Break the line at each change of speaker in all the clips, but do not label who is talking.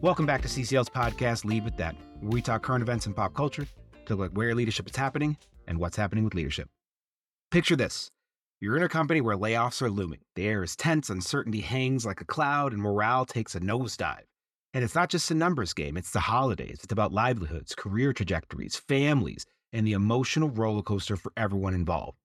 Welcome back to CCL's podcast, Lead With That, where we talk current events and pop culture to look at where leadership is happening and what's happening with leadership. Picture this you're in a company where layoffs are looming. The air is tense, uncertainty hangs like a cloud, and morale takes a nosedive. And it's not just a numbers game, it's the holidays. It's about livelihoods, career trajectories, families, and the emotional roller coaster for everyone involved.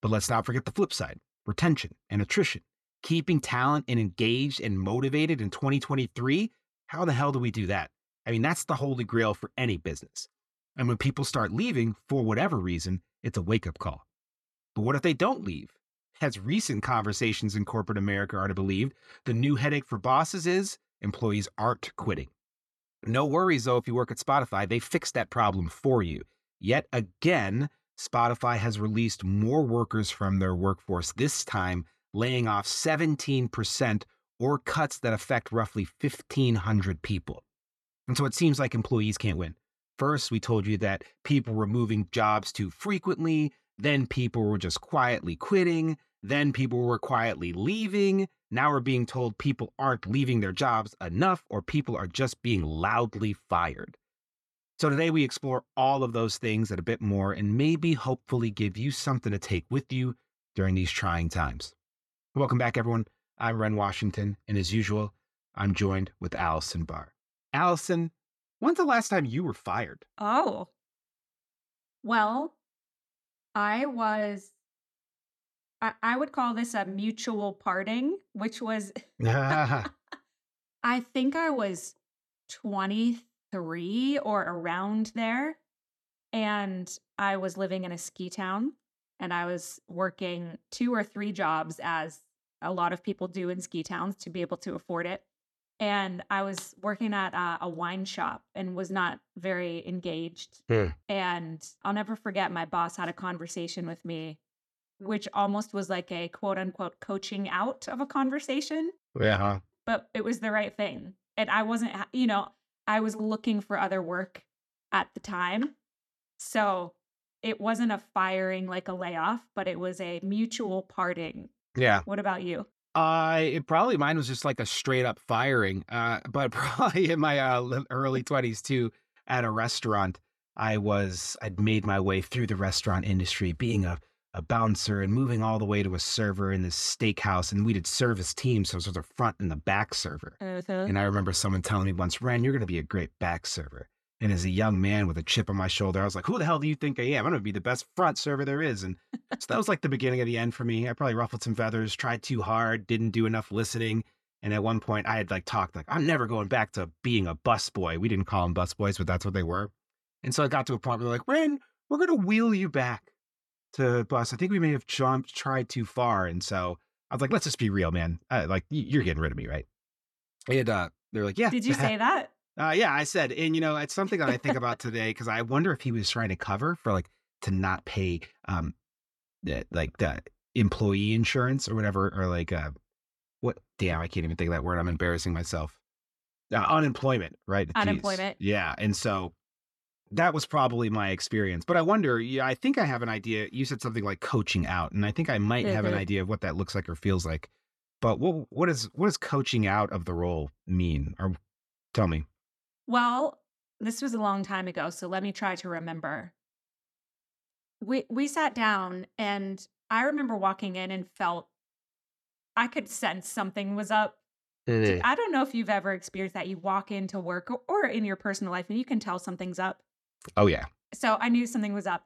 But let's not forget the flip side retention and attrition. Keeping talent and engaged and motivated in 2023 how the hell do we do that? I mean, that's the holy grail for any business. And when people start leaving for whatever reason, it's a wake up call. But what if they don't leave? As recent conversations in corporate America are to believe, the new headache for bosses is employees aren't quitting. No worries though, if you work at Spotify, they fixed that problem for you. Yet again, Spotify has released more workers from their workforce, this time laying off 17% or cuts that affect roughly 1,500 people. And so it seems like employees can't win. First, we told you that people were moving jobs too frequently. Then people were just quietly quitting. Then people were quietly leaving. Now we're being told people aren't leaving their jobs enough or people are just being loudly fired. So today we explore all of those things and a bit more and maybe hopefully give you something to take with you during these trying times. Welcome back, everyone. I'm Ren Washington, and as usual, I'm joined with Allison Barr. Allison, when's the last time you were fired?
Oh, well, I was, I, I would call this a mutual parting, which was, I think I was 23 or around there. And I was living in a ski town and I was working two or three jobs as a lot of people do in ski towns to be able to afford it. And I was working at a, a wine shop and was not very engaged.
Hmm.
And I'll never forget my boss had a conversation with me, which almost was like a quote unquote coaching out of a conversation.
Yeah. Huh?
But it was the right thing. And I wasn't, you know, I was looking for other work at the time. So it wasn't a firing like a layoff, but it was a mutual parting
Yeah.
what about you?
I it probably mine was just like a straight up firing. Uh, but probably in my uh, early twenties too, at a restaurant, I was I'd made my way through the restaurant industry, being a a bouncer and moving all the way to a server in this steakhouse, and we did service teams, so it was the front and the back server. And I remember someone telling me once, Ren, you're going to be a great back server. And as a young man with a chip on my shoulder, I was like, who the hell do you think I am? I'm going to be the best front server there is. And so that was like the beginning of the end for me. I probably ruffled some feathers, tried too hard, didn't do enough listening. And at one point, I had like talked like, I'm never going back to being a busboy. We didn't call them busboys, but that's what they were. And so I got to a point where they're like, Ren, we're going to wheel you back to bus. I think we may have jumped, tried too far. And so I was like, let's just be real, man. Uh, like, you're getting rid of me, right? And uh, they're like, yeah.
Did you say that?
Uh, yeah, I said, and you know, it's something that I think about today because I wonder if he was trying to cover for like to not pay, um, the, like the employee insurance or whatever, or like, uh, what? Damn, I can't even think of that word. I'm embarrassing myself. Uh, unemployment, right? Jeez.
Unemployment.
Yeah, and so that was probably my experience. But I wonder. Yeah, I think I have an idea. You said something like coaching out, and I think I might have an
Mhm.
idea of what that looks like or feels like. But what what is what does coaching out of the role mean? Or tell me.
Well, this was a long time ago, so let me try to remember. We we sat down and I remember walking in and felt I could sense something was up.
Eh.
I don't know if you've ever experienced that. You walk into work or, or in your personal life and you can tell something's up.
Oh yeah.
So I knew something was up.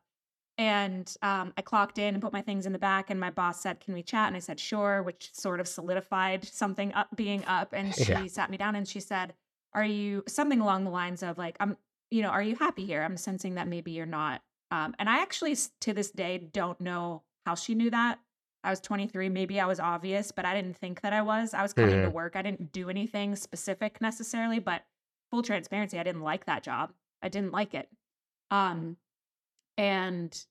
And um, I clocked in and put my things in the back, and my boss said, "Can we chat?" And I said, "Sure," which sort of solidified something up being up. And she
Yeah.
sat me down and she said, "Are you something along the lines of like, I'm, you know, are you happy here? I'm sensing that maybe you're not." Um, and I actually, to this day, don't know how she knew that. I was 23. Maybe I was obvious, but I didn't think that I was. I was coming to
Mhm.
work. I didn't do anything specific necessarily, but full transparency, I didn't like that job. I didn't like it. Um, and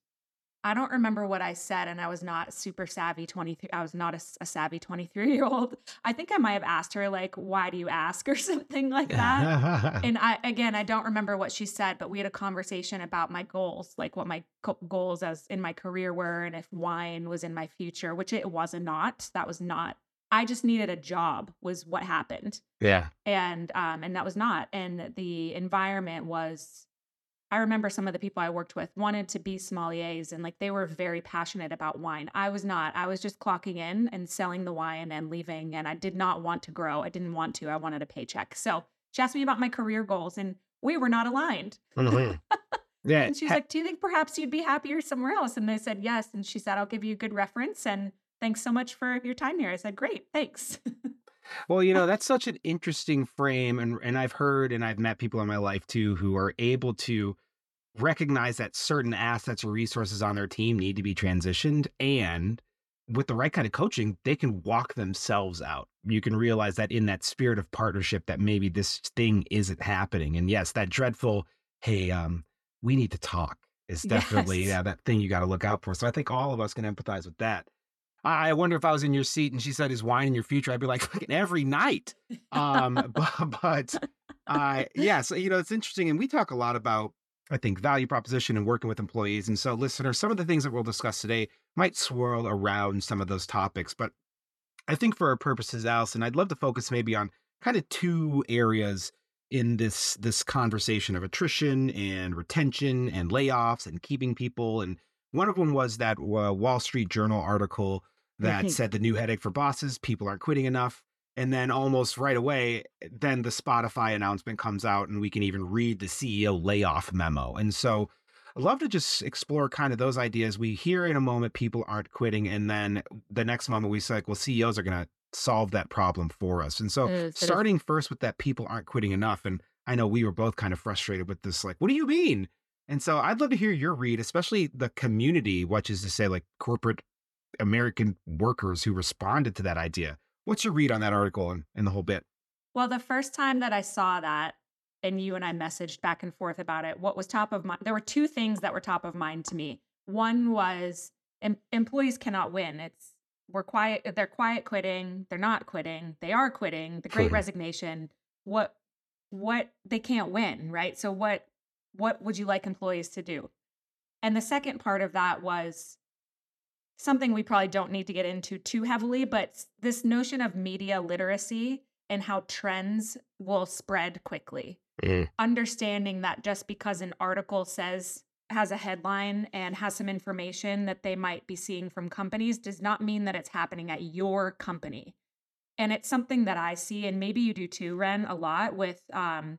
I don't remember what I said, and I was not super savvy 23. I was not a savvy 23 year old. I think I might have asked her, like, why do you ask or something like that. and I, again, I don't remember what she said, but we had a conversation about my goals, like what my co- goals as in my career were, and if wine was in my future, which it was not. That was not I just needed a job was what happened.
Yeah.
And um and that was not. And the environment was I remember some of the people I worked with wanted to be sommeliers and like they were very passionate about wine. I was not. I was just clocking in and selling the wine and leaving and I did not want to grow. I didn't want to. I wanted a paycheck. So she asked me about my career goals and we were not aligned.
Mhm. Yeah.
And she's
ha-
like, Do you think perhaps you'd be happier somewhere else? And I said, Yes. And she said, I'll give you a good reference and thanks so much for your time here. I said, Great, thanks.
Well, you know, that's such an interesting frame. And, and I've heard and I've met people in my life too who are able to recognize that certain assets or resources on their team need to be transitioned. And with the right kind of coaching, they can walk themselves out. You can realize that in that spirit of partnership, that maybe this thing isn't happening. And yes, that dreadful, hey, um, we need to talk is definitely
Yes.
yeah, that thing you got to look out for. So I think all of us can empathize with that. I wonder if I was in your seat and she said, "Is wine in your future?" I'd be like, "Fucking every night." Um, but, but uh, yeah, so you know, it's interesting, and we talk a lot about, I think, value proposition and working with employees. And so, listeners, some of the things that we'll discuss today might swirl around some of those topics, but I think for our purposes, Allison, I'd love to focus maybe on kind of two areas in this this conversation of attrition and retention and layoffs and keeping people. And one of them was that uh, Wall Street Journal article that
Mhm.
said the new headache for bosses: people aren't quitting enough. And then almost right away, then the Spotify announcement comes out, and we can even read the CEO layoff memo. And so, I'd love to just explore kind of those ideas. We hear in a moment people aren't quitting, and then the next moment we say, like, well, CEOs are going to solve that problem for us. And so,
It is- it is.
starting first with that people aren't quitting enough. And I know we were both kind of frustrated with this, like, what do you mean? And so, I'd love to hear your read, especially the community, which is to say, like corporate American workers who responded to that idea. What's your read on that article and, and the whole bit?
Well, the first time that I saw that, and you and I messaged back and forth about it, what was top of mind? There were two things that were top of mind to me. One was em- employees cannot win. It's we're quiet. Uh, they're quiet quitting. They're not quitting. They are quitting. The Great. Resignation. What what they can't win, right? So what what would you like employees to do? And the second part of that was something we probably don't need to get into too heavily, but this notion of media literacy and how trends will spread quickly. Understanding that just because an article says has a headline and has some information that they might be seeing from companies does not mean that it's happening at your company. And it's something that I see, and maybe you do too, Ren, a lot with um,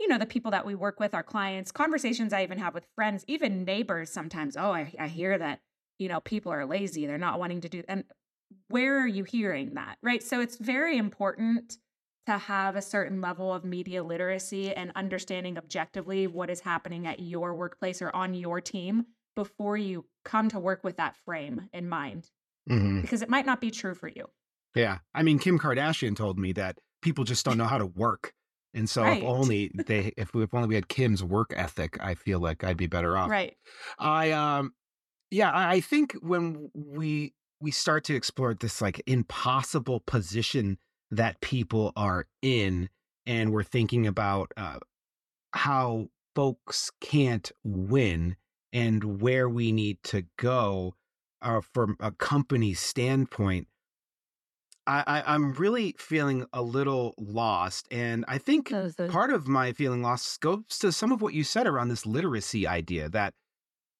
you know, the people that we work with, our clients, conversations I even have with friends, even neighbors sometimes. Oh, I, I hear that, you know, people are lazy. They're not wanting to do and where are you hearing that? Right. So it's very important to have a certain level of media literacy and understanding objectively what is happening at your workplace or on your team before you come to work with that frame in mind.
Mhm.
Because it might not be true for you.
Yeah. I mean, Kim Kardashian told me that people just don't know how to work. And so
Right.
if only they if we if only we had Kim's work ethic, I feel like I'd be better off.
Right.
I um yeah, I, think when we we start to explore this like impossible position that people are in and we're thinking about uh how folks can't win and where we need to go uh, from a company standpoint I, I i'm really feeling a little lost and i think part of my feeling lost goes to some of what you said around this literacy idea that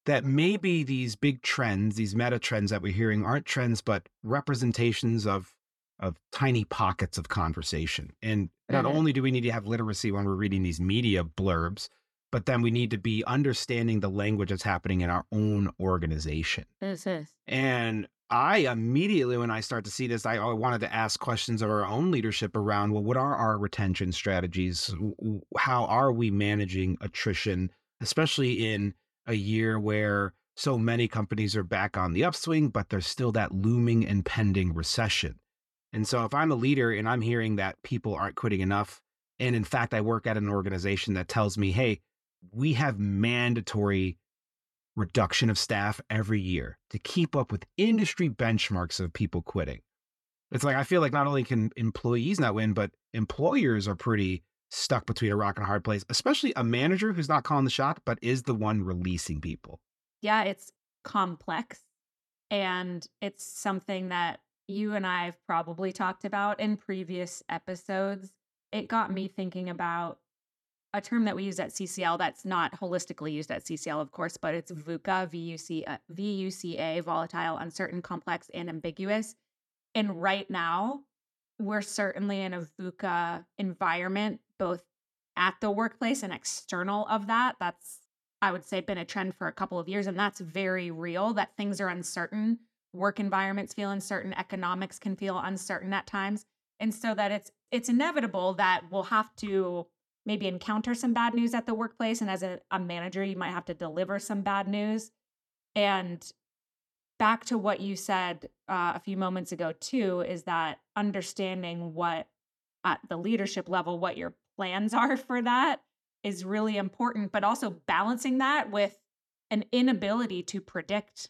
that maybe these big trends these meta trends that we're hearing aren't trends but representations of of tiny pockets of conversation and not
Mhm.
only do we need to have literacy when we're reading these media blurbs but then we need to be understanding the language that's happening in our own organization
This is.
and I immediately, when I start to see this, I, I wanted to ask questions of our own leadership around well, what are our retention strategies? How are we managing attrition, especially in a year where so many companies are back on the upswing, but there's still that looming and pending recession. And so, if I'm a leader and I'm hearing that people aren't quitting enough, and in fact, I work at an organization that tells me, hey, we have mandatory reduction of staff every year to keep up with industry benchmarks of people quitting. It's like I feel like not only can employees not win, but employers are pretty stuck between a rock and a hard place, especially a manager who's not calling the shot, but is the one releasing people.
yeah, it's complex and it's something that you and I have probably talked about in previous episodes, it got me thinking about a term that we use at CCL that's not holistically used at CCL, of course, but it's VUCA, V-U-C, uh, V-U-C-A, volatile, uncertain, complex, and ambiguous. And right now, we're certainly in a VUCA environment, both at the workplace and external of that. That's, I would say, been a trend for a couple of years. And that's very real that things are uncertain. Work environments feel uncertain, economics can feel uncertain at times. And so that it's it's inevitable that we'll have to maybe encounter some bad news at the workplace. And as a, a manager, you might have to deliver some bad news. And back to what you said uh, a few moments ago, too, is that understanding what at the leadership level, what your plans are for that is really important, but also balancing that with an inability to predict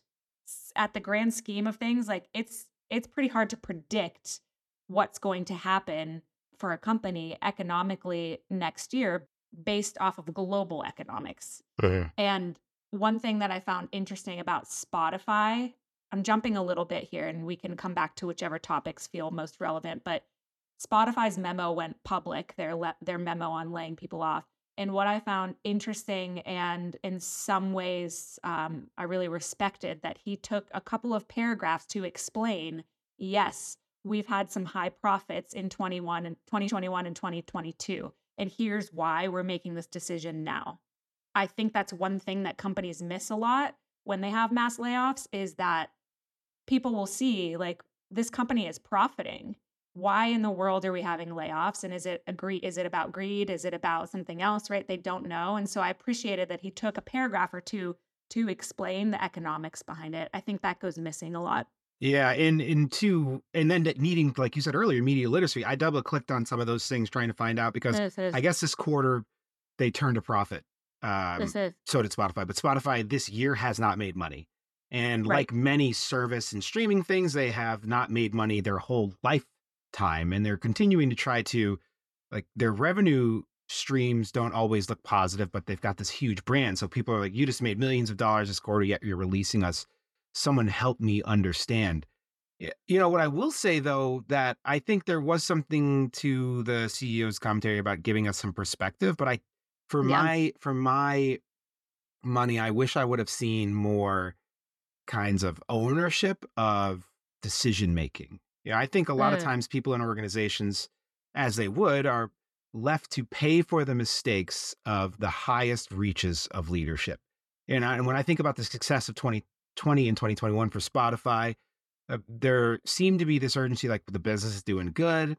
at the grand scheme of things like it's it's pretty hard to predict what's going to happen for a company economically next year based off of global economics.
Mm-hmm.
And one thing that I found interesting about Spotify, I'm jumping a little bit here and we can come back to whichever topics feel most relevant, but Spotify's memo went public, their le- their memo on laying people off. And what I found interesting and in some ways um, I really respected that he took a couple of paragraphs to explain yes, we've had some high profits in 21 and 2021 and 2022 and here's why we're making this decision now i think that's one thing that companies miss a lot when they have mass layoffs is that people will see like this company is profiting why in the world are we having layoffs and is it agree is it about greed is it about something else right they don't know and so i appreciated that he took a paragraph or two to explain the economics behind it i think that goes missing a lot
Yeah, and and two, and then that needing, like you said earlier, media literacy. I double clicked on some of those things trying to find out because
This is
I guess this quarter they turned a profit. Um,
this is
so did Spotify, but Spotify this year has not made money. And
Right.
like many service and streaming things, they have not made money their whole lifetime. And they're continuing to try to, like, their revenue streams don't always look positive, but they've got this huge brand. So people are like, you just made millions of dollars this quarter, yet you're releasing us. Someone help me understand. You know, what I will say though, that I think there was something to the CEO's commentary about giving us some perspective, but I, for
Yeah.
my, for my money, I wish I would have seen more kinds of ownership of decision making. Yeah, I think a lot of
Mm.
times people in organizations, as they would, are left to pay for the mistakes of the highest reaches of leadership. And, I, and when I think about the success of 2020 and 2021 for Spotify, uh, there seemed to be this urgency like the business is doing good,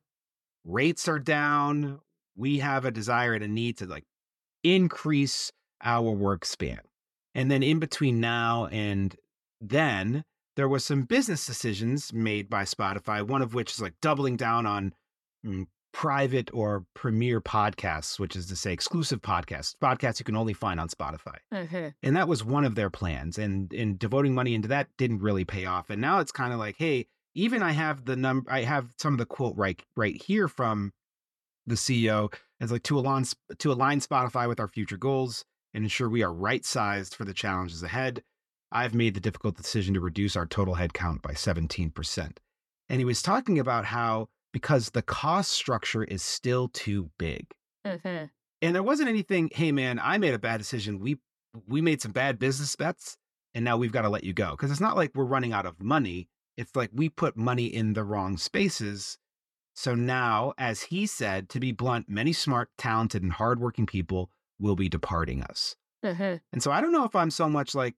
rates are down, we have a desire and a need to like increase our work span. And then in between now and then, there was some business decisions made by Spotify, one of which is like doubling down on mm, private or premier podcasts, which is to say exclusive podcasts, podcasts you can only find on Spotify.
Mhm.
And that was one of their plans. And and devoting money into that didn't really pay off. And now it's kind of like, hey, even I have the number I have some of the quote right right here from the CEO. It's like to align to align Spotify with our future goals and ensure we are right sized for the challenges ahead. I've made the difficult decision to reduce our total headcount by 17%. And he was talking about how because the cost structure is still too big.
Mhm.
And there wasn't anything, hey man, I made a bad decision. We we made some bad business bets and now we've got to let you go. Because it's not like we're running out of money. It's like we put money in the wrong spaces. So now, as he said, to be blunt, many smart, talented, and hardworking people will be departing us.
Mhm.
And so I don't know if I'm so much like,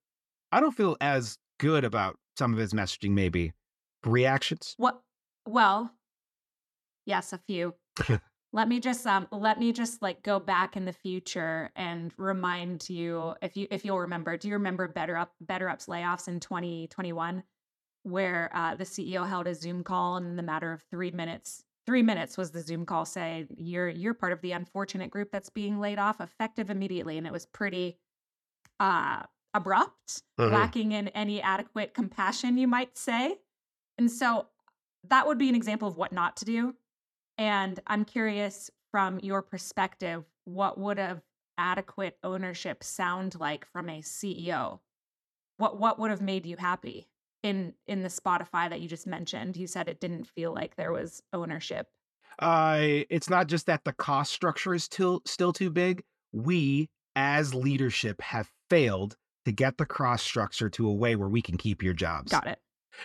I don't feel as good about some of his messaging, maybe. Reactions?
What? Well, yes, a few. let me just um let me just like go back in the future and remind you if you if you'll remember. Do you remember Better Up Better Up's layoffs in 2021 where uh, the CEO held a Zoom call and in the matter of 3 minutes 3 minutes was the Zoom call say you're you're part of the unfortunate group that's being laid off effective immediately and it was pretty uh abrupt
Mhm.
lacking in any adequate compassion you might say and so that would be an example of what not to do. And I'm curious from your perspective, what would have adequate ownership sound like from a CEO? What what would have made you happy in in the Spotify that you just mentioned? You said it didn't feel like there was ownership.
Uh, it's not just that the cost structure is still still too big. We, as leadership, have failed to get the cross structure to a way where we can keep your jobs.
Got it.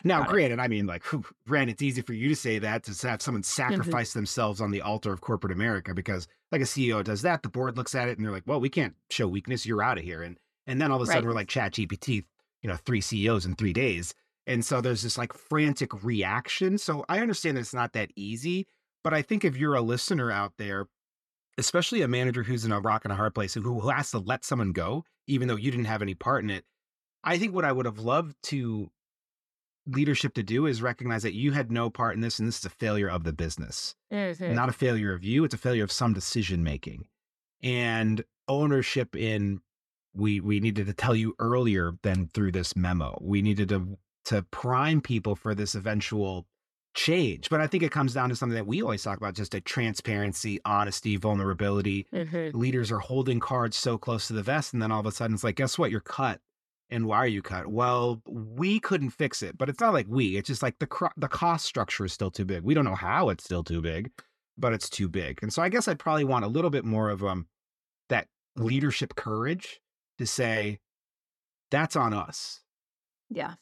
Now,
Got it.
I mean, like, granted, it's easy for you to say that to have someone
Mm-hmm.
sacrifice themselves on the altar of corporate America because, like, a CEO does that, the board looks at it and they're like, "Well, we can't show weakness. You're out of here." And and then all of a sudden,
Right.
we're like ChatGPT, you know, three CEOs in three days, and so there's this like frantic reaction. So I understand that it's not that easy, but I think if you're a listener out there, especially a manager who's in a rock and a hard place, who who has to let someone go, even though you didn't have any part in it, I think what I would have loved to leadership to do is recognize that you had no part in this and this is a failure of the business.
Mhm.
not a failure of you it's a failure of some decision making and ownership in we we needed to tell you earlier than through this memo. We needed to to prime people for this eventual change but i think it comes down to something that we always talk about just a transparency honesty vulnerability.
Mhm.
leaders are holding cards so close to the vest and then all of a sudden it's like guess what? You're cut. And why are you cut? Well we couldn't fix it but it's not like we it's just like the cro- the cost structure is still too big. We don't know how it's still too big but it's too big. And so i guess i'd probably want a little bit more of um that leadership courage to say that's on us.
Yeah.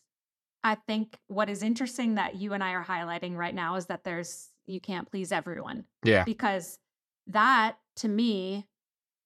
I think what is interesting that you and I are highlighting right now is that there's you can't please everyone.
yeah.
because that to me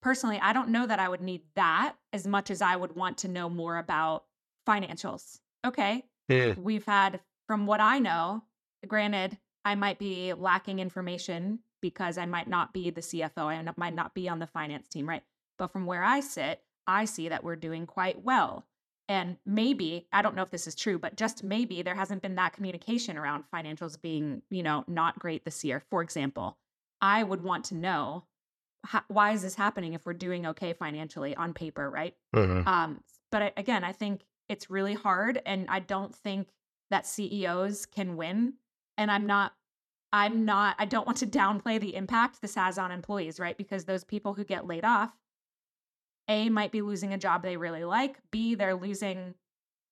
personally i don't know that i would need that as much as i would want to know more about financials. Okay
yeah.
we've had from what i know granted i might be lacking information because i might not be the cfo I might not be on the finance team right? But from where i sit i see that we're doing quite well and maybe i don't know if this is true but just maybe there hasn't been that communication around financials being you know not great this year for example i would want to know ho- why is this happening if we're doing okay financially on paper right um, but I, again, I think it's really hard, and I don't think that CEOs can win. And I'm not, I'm not, I don't want to downplay the impact this has on employees, right? Because those people who get laid off, A, might be losing a job they really like. B, they're losing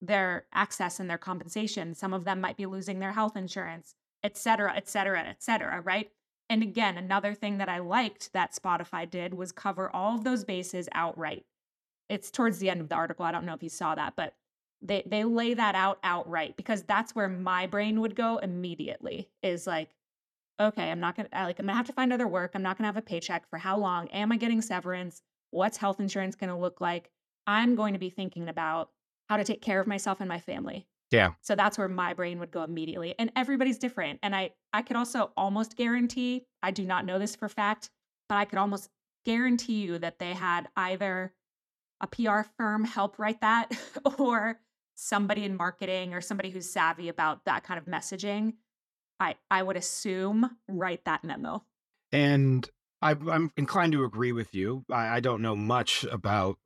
their access and their compensation. Some of them might be losing their health insurance, et cetera, et cetera, et cetera, right? And again, another thing that I liked that Spotify did was cover all of those bases outright it's towards the end of the article. I don't know if you saw that, but they they lay that out outright because that's where my brain would go immediately. Is like, okay, I'm not gonna like I'm gonna have to find other work. I'm not gonna have a paycheck for how long? Am I getting severance? What's health insurance gonna look like? I'm going to be thinking about how to take care of myself and my family.
Yeah.
So that's where my brain would go immediately. And everybody's different. And I I could also almost guarantee, I do not know this for fact, but I could almost guarantee you that they had either a PR firm help write that or somebody in marketing or somebody who's savvy about that kind of messaging. I I would assume write that memo.
And I, I'm inclined to agree with you. I, I don't know much about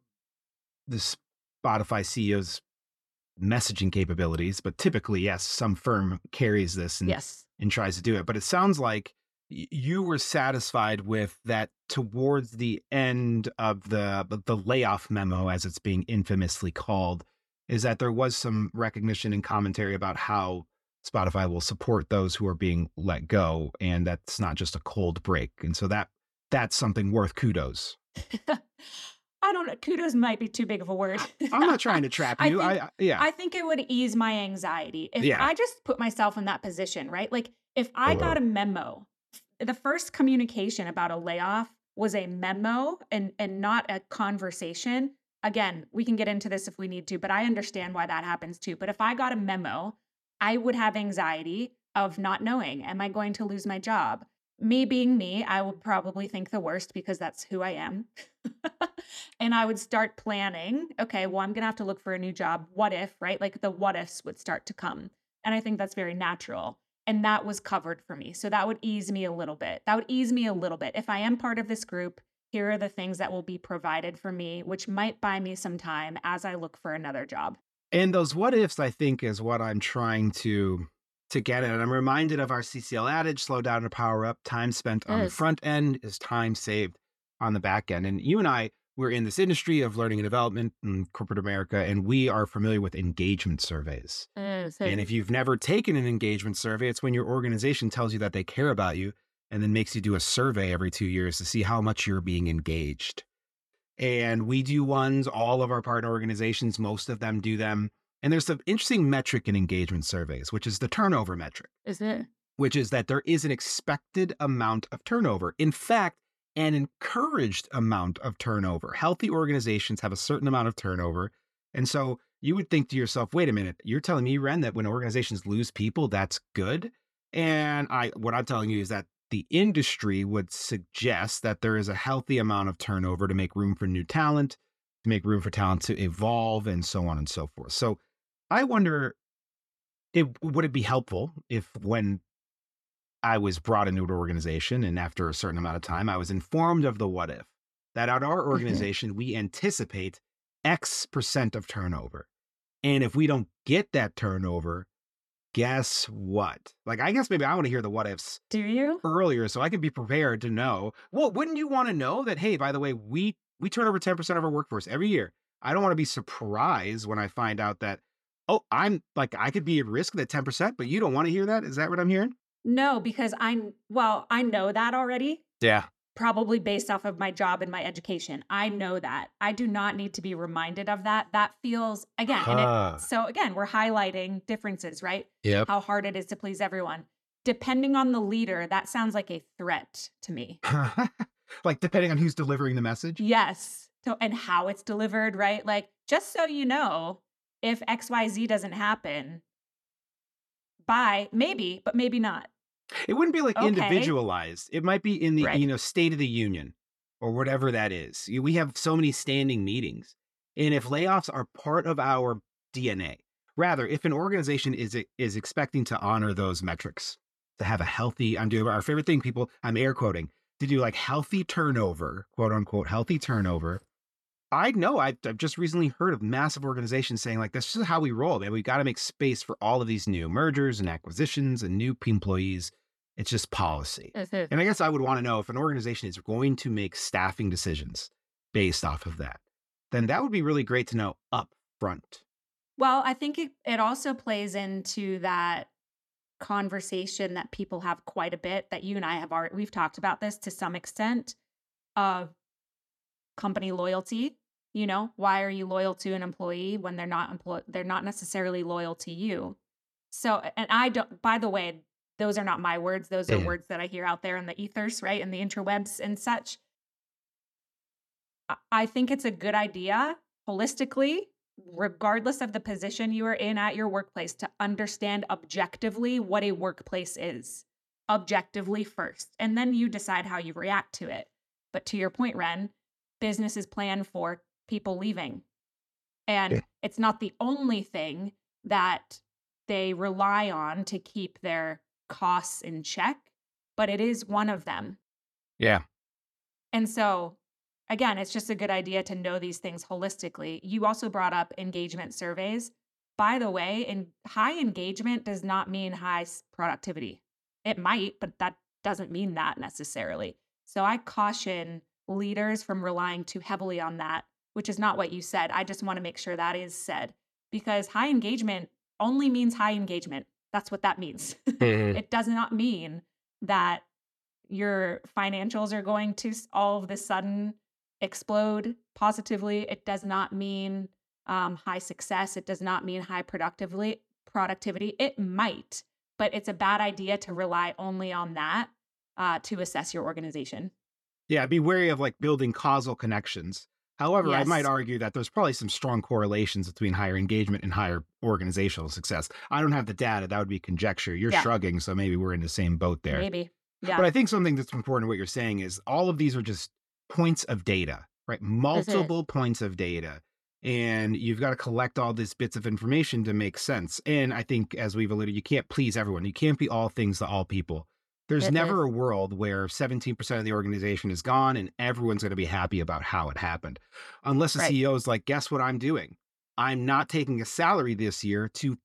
the Spotify CEO's messaging capabilities, but typically, yes, some firm carries this and,
Yes.
and tries to do it. But it sounds like you were satisfied with that towards the end of the the layoff memo, as it's being infamously called, is that there was some recognition and commentary about how Spotify will support those who are being let go, and that's not just a cold break. And so that that's something worth kudos.
I don't know. Kudos might be too big of a word.
I'm not trying to trap
I
you.
think-
I, I yeah.
I think it would ease my anxiety if
Yeah.
I just put myself in that position, right? Like if I got uh-huh. a memo, the first communication about a layoff was a memo and and not a conversation. Again, we can get into this if we need to, but I understand why that happens too. But if I got a memo, I would have anxiety of not knowing, am I going to lose my job? Me being me, I would probably think the worst because that's who I am. and I would start planning, okay, well, I'm going to have to look for a new job. What if, right? Like the what ifs would start to come. And I think that's very natural. And that was covered for me. So that would ease me a little bit. That would ease me a little bit. If I am part of this group, here are the things that will be provided for me, which might buy me some time as I look for another job.
And those what ifs, I think, is what I'm trying to to get it. And I'm reminded of our CCL adage: slow down to power up. Time spent on the front end is time saved on the back end. And you and I, we're in this industry of learning and development in corporate America, and we are familiar with engagement surveys.
Uh, so
And if you've never taken an engagement survey, it's when your organization tells you that they care about you and then makes you do a survey every two years to see how much you're being engaged. And we do ones, all of our partner organizations, most of them do them. And there's an interesting metric in engagement surveys, which is the turnover metric,
is it?
which is that there is an expected amount of turnover. In fact, an encouraged amount of turnover. Healthy organizations have a certain amount of turnover. And so you would think to yourself, wait a minute, you're telling me, Ren, that when organizations lose people, that's good. And I what I'm telling you is that the industry would suggest that there is a healthy amount of turnover to make room for new talent, to make room for talent to evolve, and so on and so forth. So I wonder it would it be helpful if when I was brought into an organization and after a certain amount of time, I was informed of the what if that at our mm-hmm. organization, we anticipate X percent of turnover. And if we don't get that turnover, guess what? Like, I guess maybe I want to hear the what ifs
Do you?
earlier so I can be prepared to know. Well, wouldn't you want to know that, hey, by the way, we we turn over 10% of our workforce every year. I don't want to be surprised when I find out that, oh, I'm like, I could be at risk of that 10%, but you don't want to hear that? Is that what I'm hearing?
No, because I well, I know that already.
Yeah.
Probably based off of my job and my education. I know that. I do not need to be reminded of that. That feels again, and
Huh.
it, so again, we're highlighting differences, right?
Yeah.
How hard it is to please everyone. Depending on the leader, that sounds like a threat to me.
like, depending on who's delivering the message.
Yes. So, and how it's delivered, right? Like, just so you know, if XYZ doesn't happen, bye, maybe, but maybe not.
It wouldn't be like
Okay.
individualized. It might be in the,
Right.
you know, State of the Union or whatever that is. We have so many standing meetings. And if layoffs are part of our DNA, rather, if an organization is is expecting to honor those metrics, to have a healthy, I'm doing our favorite thing, people, I'm air quoting, to do like healthy turnover, quote unquote, healthy turnover. I know I've, I've just recently heard of massive organizations saying like this is how we roll, man. We've got to make space for all of these new mergers and acquisitions and new employees. It's just policy. And I guess I would want to know if an organization is going to make staffing decisions based off of that, then that would be really great to know up front.
Well, I think it, it also plays into that conversation that people have quite a bit that you and I have already, we've talked about this to some extent of company loyalty. You know, why are you loyal to an employee when they're not employ they're not necessarily loyal to you? So, and I don't, by the way, those are not my words. Those are
Yeah.
words that I hear out there in the ethers, right? In the interwebs and such. I- I think it's a good idea holistically, regardless of the position you are in at your workplace, to understand objectively what a workplace is. Objectively first. And then you decide how you react to it. But to your point, Ren, businesses plan for people leaving. And
Yeah.
it's not the only thing that they rely on to keep their costs in check, but it is one of them.
Yeah.
And so, again, it's just a good idea to know these things holistically. You also brought up engagement surveys. By the way, in high engagement does not mean high productivity. It might, but that doesn't mean that necessarily. So I caution leaders from relying too heavily on that, which is not what you said. I just want to make sure that is said because high engagement only means high engagement. That's what that means. it does not mean that your financials are going to all of a sudden explode positively. It does not mean um, high success. It does not mean high productively productivity. It might, but it's a bad idea to rely only on that uh, to assess your organization.
Yeah. Be wary of like building causal connections. However, I might argue that there's probably some strong correlations between higher engagement and higher organizational success. I don't have the data. That would be conjecture. You're
Yeah.
shrugging. So maybe we're in the same boat there.
Maybe. Yeah.
But I think something that's important what you're saying is all of these are just points of data, right? Multiple points of data. And you've got to collect all these bits of information to make sense. And I think, as we've alluded, you can't please everyone. You can't be all things to all people. There's
It
never a world where 17% of the organization is gone and everyone's going to be happy about how it happened. Unless the
Right.
CEO is like, guess what I'm doing? I'm not taking a salary this year to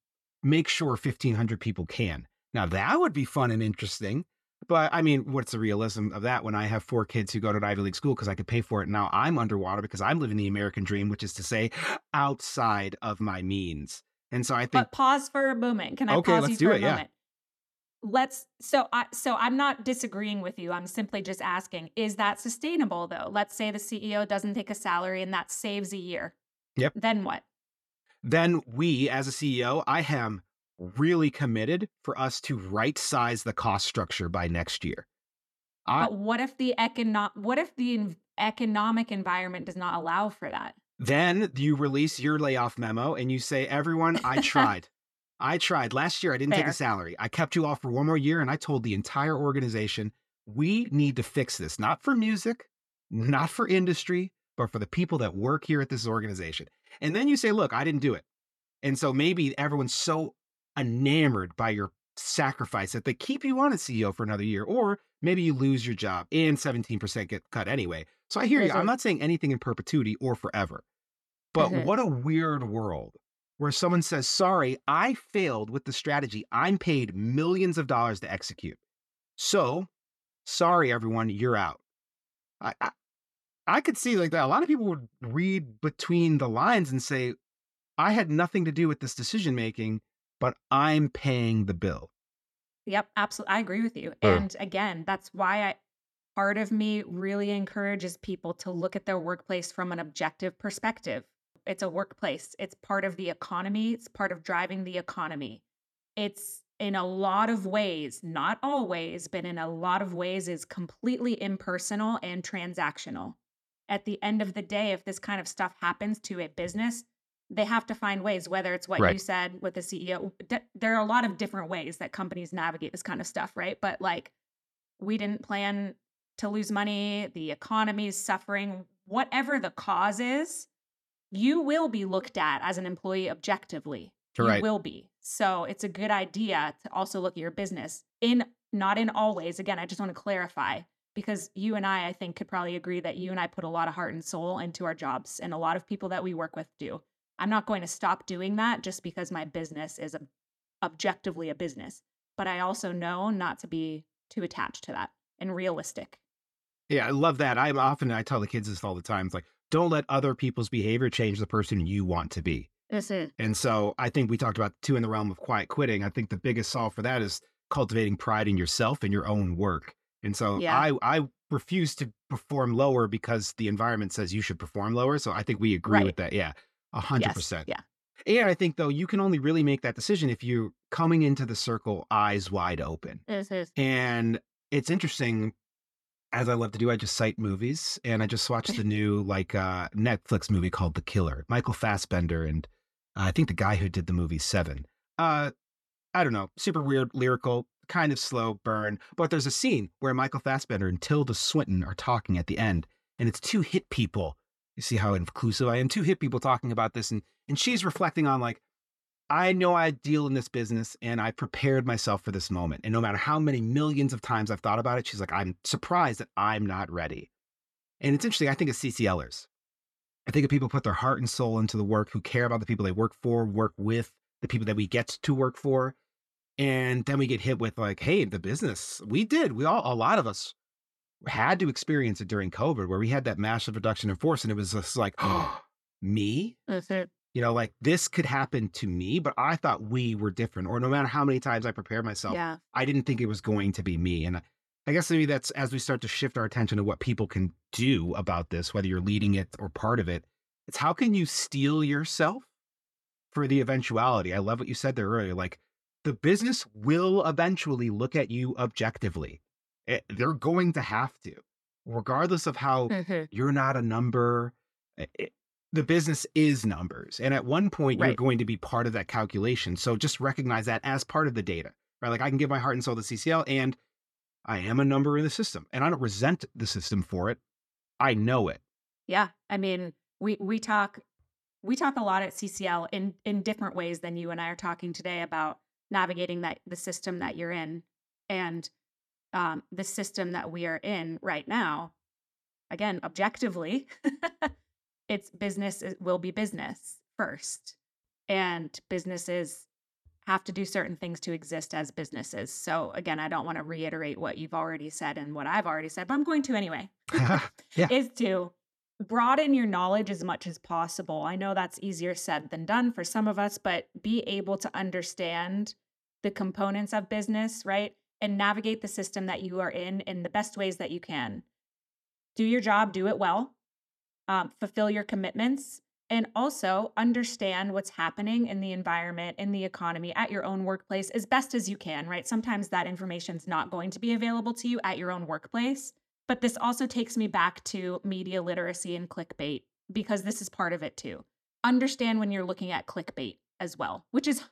make sure 1,500 people can. Now, that would be fun and interesting. But I mean, what's the realism of that when I have four kids who go to an Ivy League school because I could pay for it? Now I'm underwater because I'm living the American dream, which is to say, outside of my means. And so I think.
But pause for a moment. Can I
Okay,
pause
let's
you
do
for
it,
a
yeah.
Let's so I so I'm not disagreeing with you. I'm simply just asking, is that sustainable though? Let's say the CEO doesn't take a salary and that saves a year.
Yep.
Then what?
then we, as a CEO, I am really committed for us to right size the cost structure by next year. I,
But what if the econo- what if the economic environment does not allow for that?
then you release your layoff memo and you say, everyone, I tried. I tried. Last year, I didn't take a salary. I kept you off for one more year and I told the entire organization, we need to fix this, not for music, not for industry, but for the people that work here at this organization. And then you say, look, I didn't do it. And so maybe everyone's so enamored by your sacrifice that they keep you on as CEO for another year, or maybe you lose your job and 17% get cut anyway. So I hear you.
Mhm.
I'm not saying anything in perpetuity or forever. But
Mhm.
what a weird world where someone says, sorry, I failed with the strategy I'm paid millions of dollars to execute. So, sorry, everyone, you're out. I, I, I could see like that. A lot of people would read between the lines and say, I had nothing to do with this decision making, but I'm paying the bill.
Yep, absolutely. I agree with you.
Uh.
And again, that's why I part of me really encourages people to look at their workplace from an objective perspective. It's a workplace. It's part of the economy. It's part of driving the economy. It's in a lot of ways, not always, but in a lot of ways is completely impersonal and transactional. At the end of the day, if this kind of stuff happens to a business, they have to find ways, whether it's what
Right.
you said with the CEO. There are a lot of different ways that companies navigate this kind of stuff, right? But like, we didn't plan to lose money, the economy is suffering, whatever the cause is, you will be looked at as an employee objectively. You
Right.
will be. So it's a good idea to also look at your business in not in all ways. Again, I just want to clarify because you and I, I think, could probably agree that you and I put a lot of heart and soul into our jobs, and a lot of people that we work with do. I'm not going to stop doing that just because my business is ob- objectively a business, but I also know not to be too attached to that and realistic.
Yeah, I love that. I'm often, I tell the kids this all the time. It's like, don't let other people's behavior change the person you want to be.
This is
And so I think we talked about two in the realm of quiet quitting. I think the biggest solve for that is cultivating pride in yourself and your own work. And so
Yeah.
I I refuse to perform lower because the environment says you should perform lower. So I think we agree
Right.
with that. Yeah. A hundred percent.
yeah.
And I think though you can only really make that decision if you're coming into the circle eyes wide open.
This is
And it's interesting, as I love to do, I just cite movies. And I just watched the new like uh Netflix movie called The Killer. Michael Fassbender and uh, I think the guy who did the movie Seven. Uh I don't know, super weird, lyrical, kind of slow burn. But there's a scene where Michael Fassbender and Tilda Swinton are talking at the end, and it's two hit people. You see how inclusive I am? Two hit people talking about this, and and she's reflecting on like, I know I deal in this business and I prepared myself for this moment. And no matter how many millions of times I've thought about it, she's like, I'm surprised that I'm not ready. And it's interesting. I think of CCLers. I think of people put their heart and soul into the work, who care about the people they work for, work with, the people that we get to work for. And then we get hit with like, hey, the business, we did. We all, a lot of us had to experience it during COVID where we had that massive reduction in force. And it was just like, oh, me?
this is
You know, like this could happen to me, but I thought we were different. Or no matter how many times I prepared myself,
yeah.
I didn't think it was going to be me. And I- I guess maybe that's as we start to shift our attention to what people can do about this, whether you're leading it or part of it. It's how can you steel yourself for the eventuality? I love what you said there earlier. Like the business will eventually look at you objectively. It- they're going to have to, regardless of how
Mhm.
you're not a number. It- it- the business is numbers. And at one point, you're going to be part of that calculation. So just recognize that as part of the data, right? Like I can give my heart and soul to CCL and I am a number in the system and I don't resent the system for it. I know it.
Yeah, I mean, we we talk we talk a lot at CCL in in different ways than you and I are talking today about navigating that the system that you're in and um, the system that we are in right now. Again, objectively, it's business is, will be business first, and businesses have to do certain things to exist as businesses. So again, I don't want to reiterate what you've already said and what I've already said, but I'm going to anyway.
Yeah.
Is to broaden your knowledge as much as possible. I know that's easier said than done for some of us, but be able to understand the components of business, right? And navigate the system that you are in in the best ways that you can. Do your job, do it well, um, fulfill your commitments, and also understand what's happening in the environment, in the economy, at your own workplace as best as you can, right? Sometimes that information is not going to be available to you at your own workplace. But this also takes me back to media literacy and clickbait because this is part of it too. Understand when you're looking at clickbait as well, which is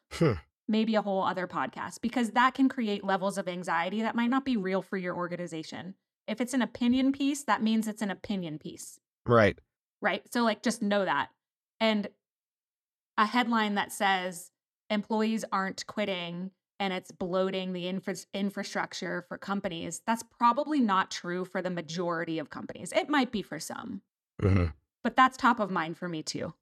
maybe a whole other podcast because that can create levels of anxiety that might not be real for your organization. If it's an opinion piece, that means it's an opinion piece
Right.
Right? So like just know that. And a headline that says employees aren't quitting and it's bloating the infra- infrastructure for companies, that's probably not true for the majority of companies. It might be for some,
Mhm.
but that's top of mind for me too.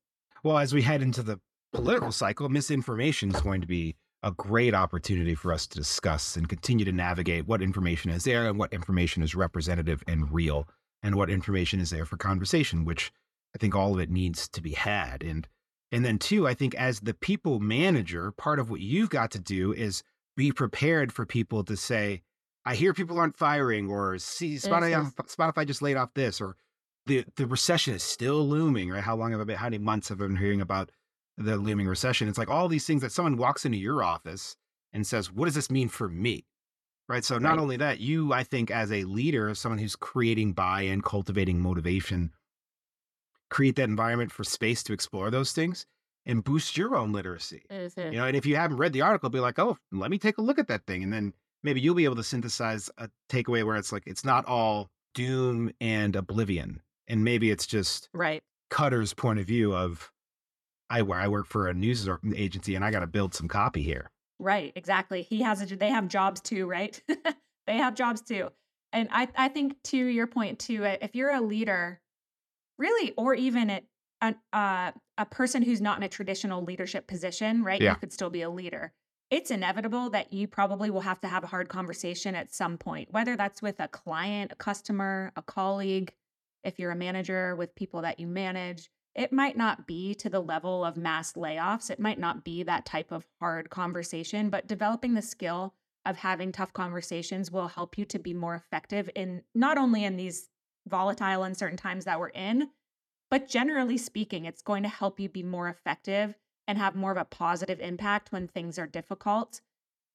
Well, as we head into the political cycle, misinformation is going to be a great opportunity for us to discuss and continue to navigate what information is there and what information is representative and real and what information is there for conversation, which I think all of it needs to be had. And and then two, I think as the people manager, part of what you've got to do is be prepared for people to say, I hear people aren't firing or see Spotify, Spotify just laid off this or the the recession is still looming, right? How long have I been? How many months have I been hearing about the looming recession? It's like all these things that someone walks into your office and says, "What does this mean for me?" Right. So not
Right.
only that, you, I think, as a leader, as someone who's creating buy-in, cultivating motivation, create that environment for space to explore those things and boost your own literacy. Mm-hmm. You know, and if you haven't read the article, be like, "Oh, let me take a look at that thing," and then maybe you'll be able to synthesize a takeaway where it's like it's not all doom and oblivion, and maybe it's just
Right.
Cutter's point of view of I where I work for a news mm, agency and I got to build some copy here.
Right, exactly. He has a they have jobs too, right? they have jobs too. And I I think to your point too, if you're a leader, really or even a an, uh, a person who's not in a traditional leadership position, right?
Yeah.
You could still be a leader. It's inevitable that you probably will have to have a hard conversation at some point, whether that's with a client, a customer, a colleague, if you're a manager with people that you manage it might not be to the level of mass layoffs. It might not be that type of hard conversation, but developing the skill of having tough conversations will help you to be more effective in not only in these volatile, uncertain times that we're in, but generally speaking, it's going to help you be more effective and have more of a positive impact when things are difficult.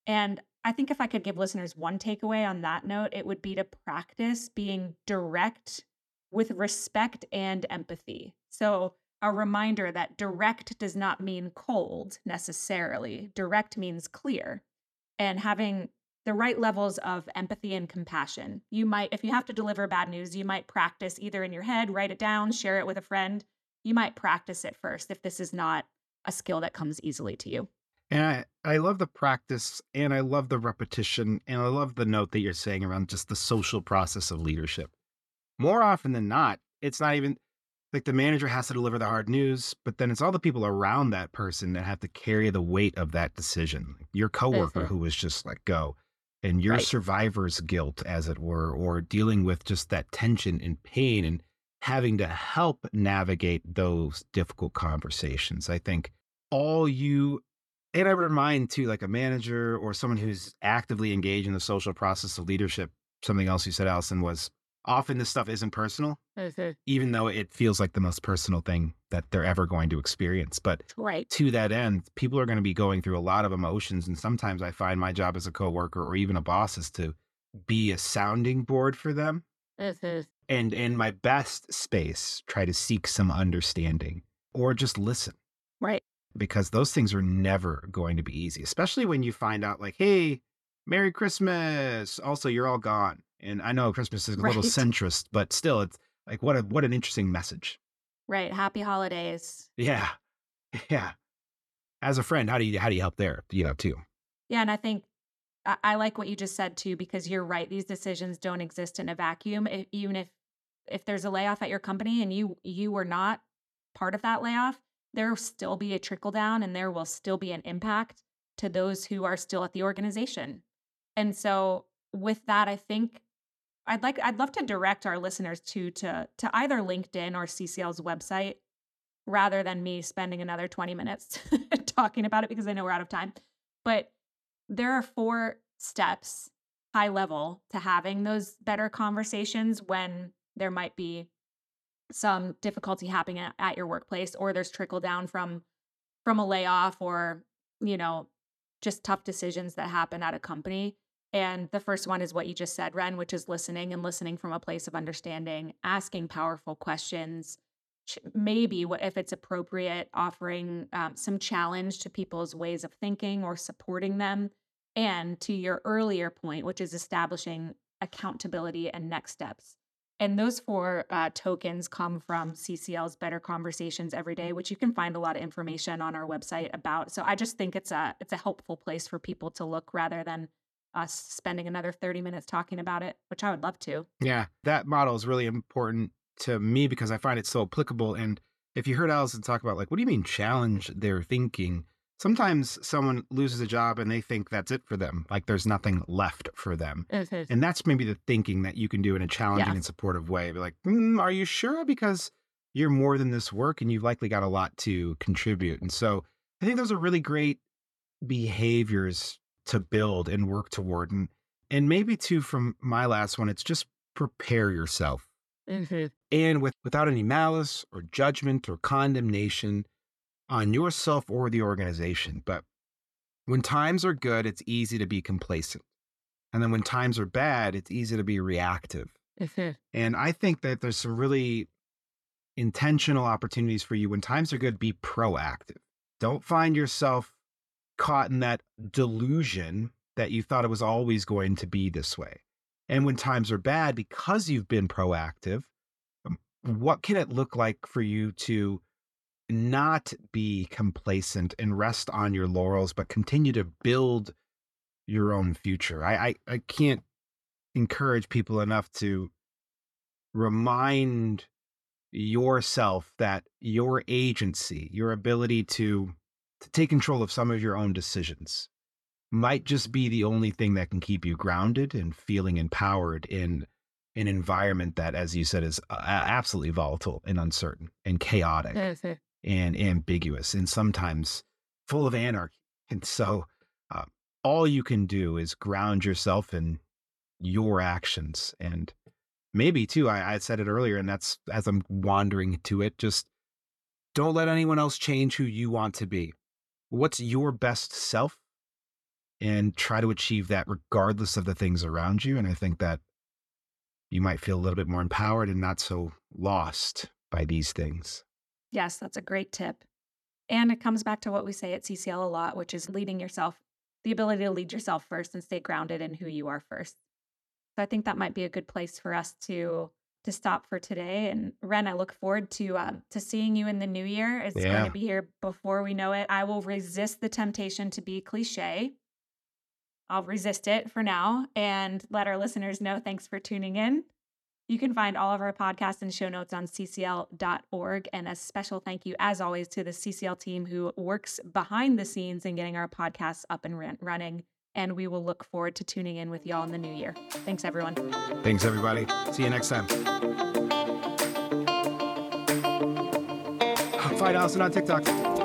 And I think if I could give listeners one takeaway on that note, it would be to practice being direct with respect and empathy. So, a reminder that direct does not mean cold necessarily. Direct means clear. And having the right levels of empathy and compassion. You might, if you have to deliver bad news, you might practice either in your head, write it down, share it with a friend. You might practice it first if this is not a skill that comes easily to you.
And I, I love the practice and I love the repetition and I love the note that you're saying around just the social process of leadership. More often than not, it's not even like the manager has to deliver the hard news, but then it's all the people around that person that have to carry the weight of that decision. Your coworker
Mhm.
who was just let go and your
Right.
survivor's guilt, as it were, or dealing with just that tension and pain and having to help navigate those difficult conversations. I think all you and I would remind too, like a manager or someone who's actively engaged in the social process of leadership. Something else you said, Allison, was often this stuff isn't personal, mm-hmm. even though it feels like the most personal thing that they're ever going to experience. But
Right.
to that end, people are going to be going through a lot of emotions. And sometimes I find my job as a coworker or even a boss is to be a sounding board for them mm-hmm. and in my best space, try to seek some understanding or just listen
Right.
because those things are never going to be easy, especially when you find out, like, hey, Merry Christmas. Also, you're all gone. And I know Christmas is a little
Right.
centrist, but still, it's like, what a what an interesting message.
Right. Happy holidays.
Yeah. Yeah. As a friend, how do you how do you help there? You know, too.
Yeah, and I think I, I like what you just said too, because you're right. These decisions don't exist in a vacuum. I- even if if there's a layoff at your company and you you were not part of that layoff, there will still be a trickle down, and there will still be an impact to those who are still at the organization. And so with that, I think I'd like I'd love to direct our listeners to to to either LinkedIn or CCL's website rather than me spending another 20 minutes talking about it because I know we're out of time. But there are four steps high level to having those better conversations when there might be some difficulty happening at, at your workplace or there's trickle down from from a layoff or you know just tough decisions that happen at a company and the first one is what you just said ren which is listening and listening from a place of understanding asking powerful questions maybe what if it's appropriate offering um, some challenge to people's ways of thinking or supporting them and to your earlier point which is establishing accountability and next steps and those four uh, tokens come from CCL's Better Conversations every day, which you can find a lot of information on our website about. So I just think it's a it's a helpful place for people to look rather than us spending another 30 minutes talking about it, which I would love to.
Yeah, that model is really important to me because I find it so applicable. And if you heard Allison talk about like, what do you mean challenge their thinking? sometimes someone loses a job and they think that's it for them like there's nothing left for them and that's maybe the thinking that you can do in a challenging yeah. and supportive way be like mm, are you sure because you're more than this work and you've likely got a lot to contribute and so i think those are really great behaviors to build and work toward and and maybe too from my last one it's just prepare yourself
mm-hmm.
and with without any malice or judgment or condemnation on yourself or the organization. But when times are good, it's easy to be complacent. And then when times are bad, it's easy to be reactive.
Mm-hmm.
And I think that there's some really intentional opportunities for you when times are good, be proactive. Don't find yourself caught in that delusion that you thought it was always going to be this way. And when times are bad, because you've been proactive, um, what can it look like for you to not be complacent and rest on your laurels, but continue to build your own future. I, I, I can't encourage people enough to remind yourself that your agency, your ability to, to take control of some of your own decisions might just be the only thing that can keep you grounded and feeling empowered in an environment that, as you said, is uh, absolutely volatile and uncertain and chaotic and ambiguous and sometimes full of anarchy. And so uh, all you can do is ground yourself in your actions. And maybe too, I, I said it earlier, and that's as I'm wandering to it, just don't let anyone else change who you want to be. What's your best self? And try to achieve that regardless of the things around you. And I think that you might feel a little bit more empowered and not so lost by these things.
Yes, that's a great tip. And it comes back to what we say at CCL a lot, which is leading yourself, the ability to lead yourself first and stay grounded in who you are first. So I think that might be a good place for us to to stop for today. And Ren, I look forward to um, to seeing you in the new year. It's yeah. going to be here before we know it. I will resist the temptation to be cliche. I'll resist it for now and let our listeners know. Thanks for tuning in. You can find all of our podcasts and show notes on ccl.org. And a special thank you, as always, to the CCL team who works behind the scenes in getting our podcasts up and running. And we will look forward to tuning in with y'all in the new year. Thanks, everyone.
Thanks, everybody. See you next time. Find Allison on TikTok.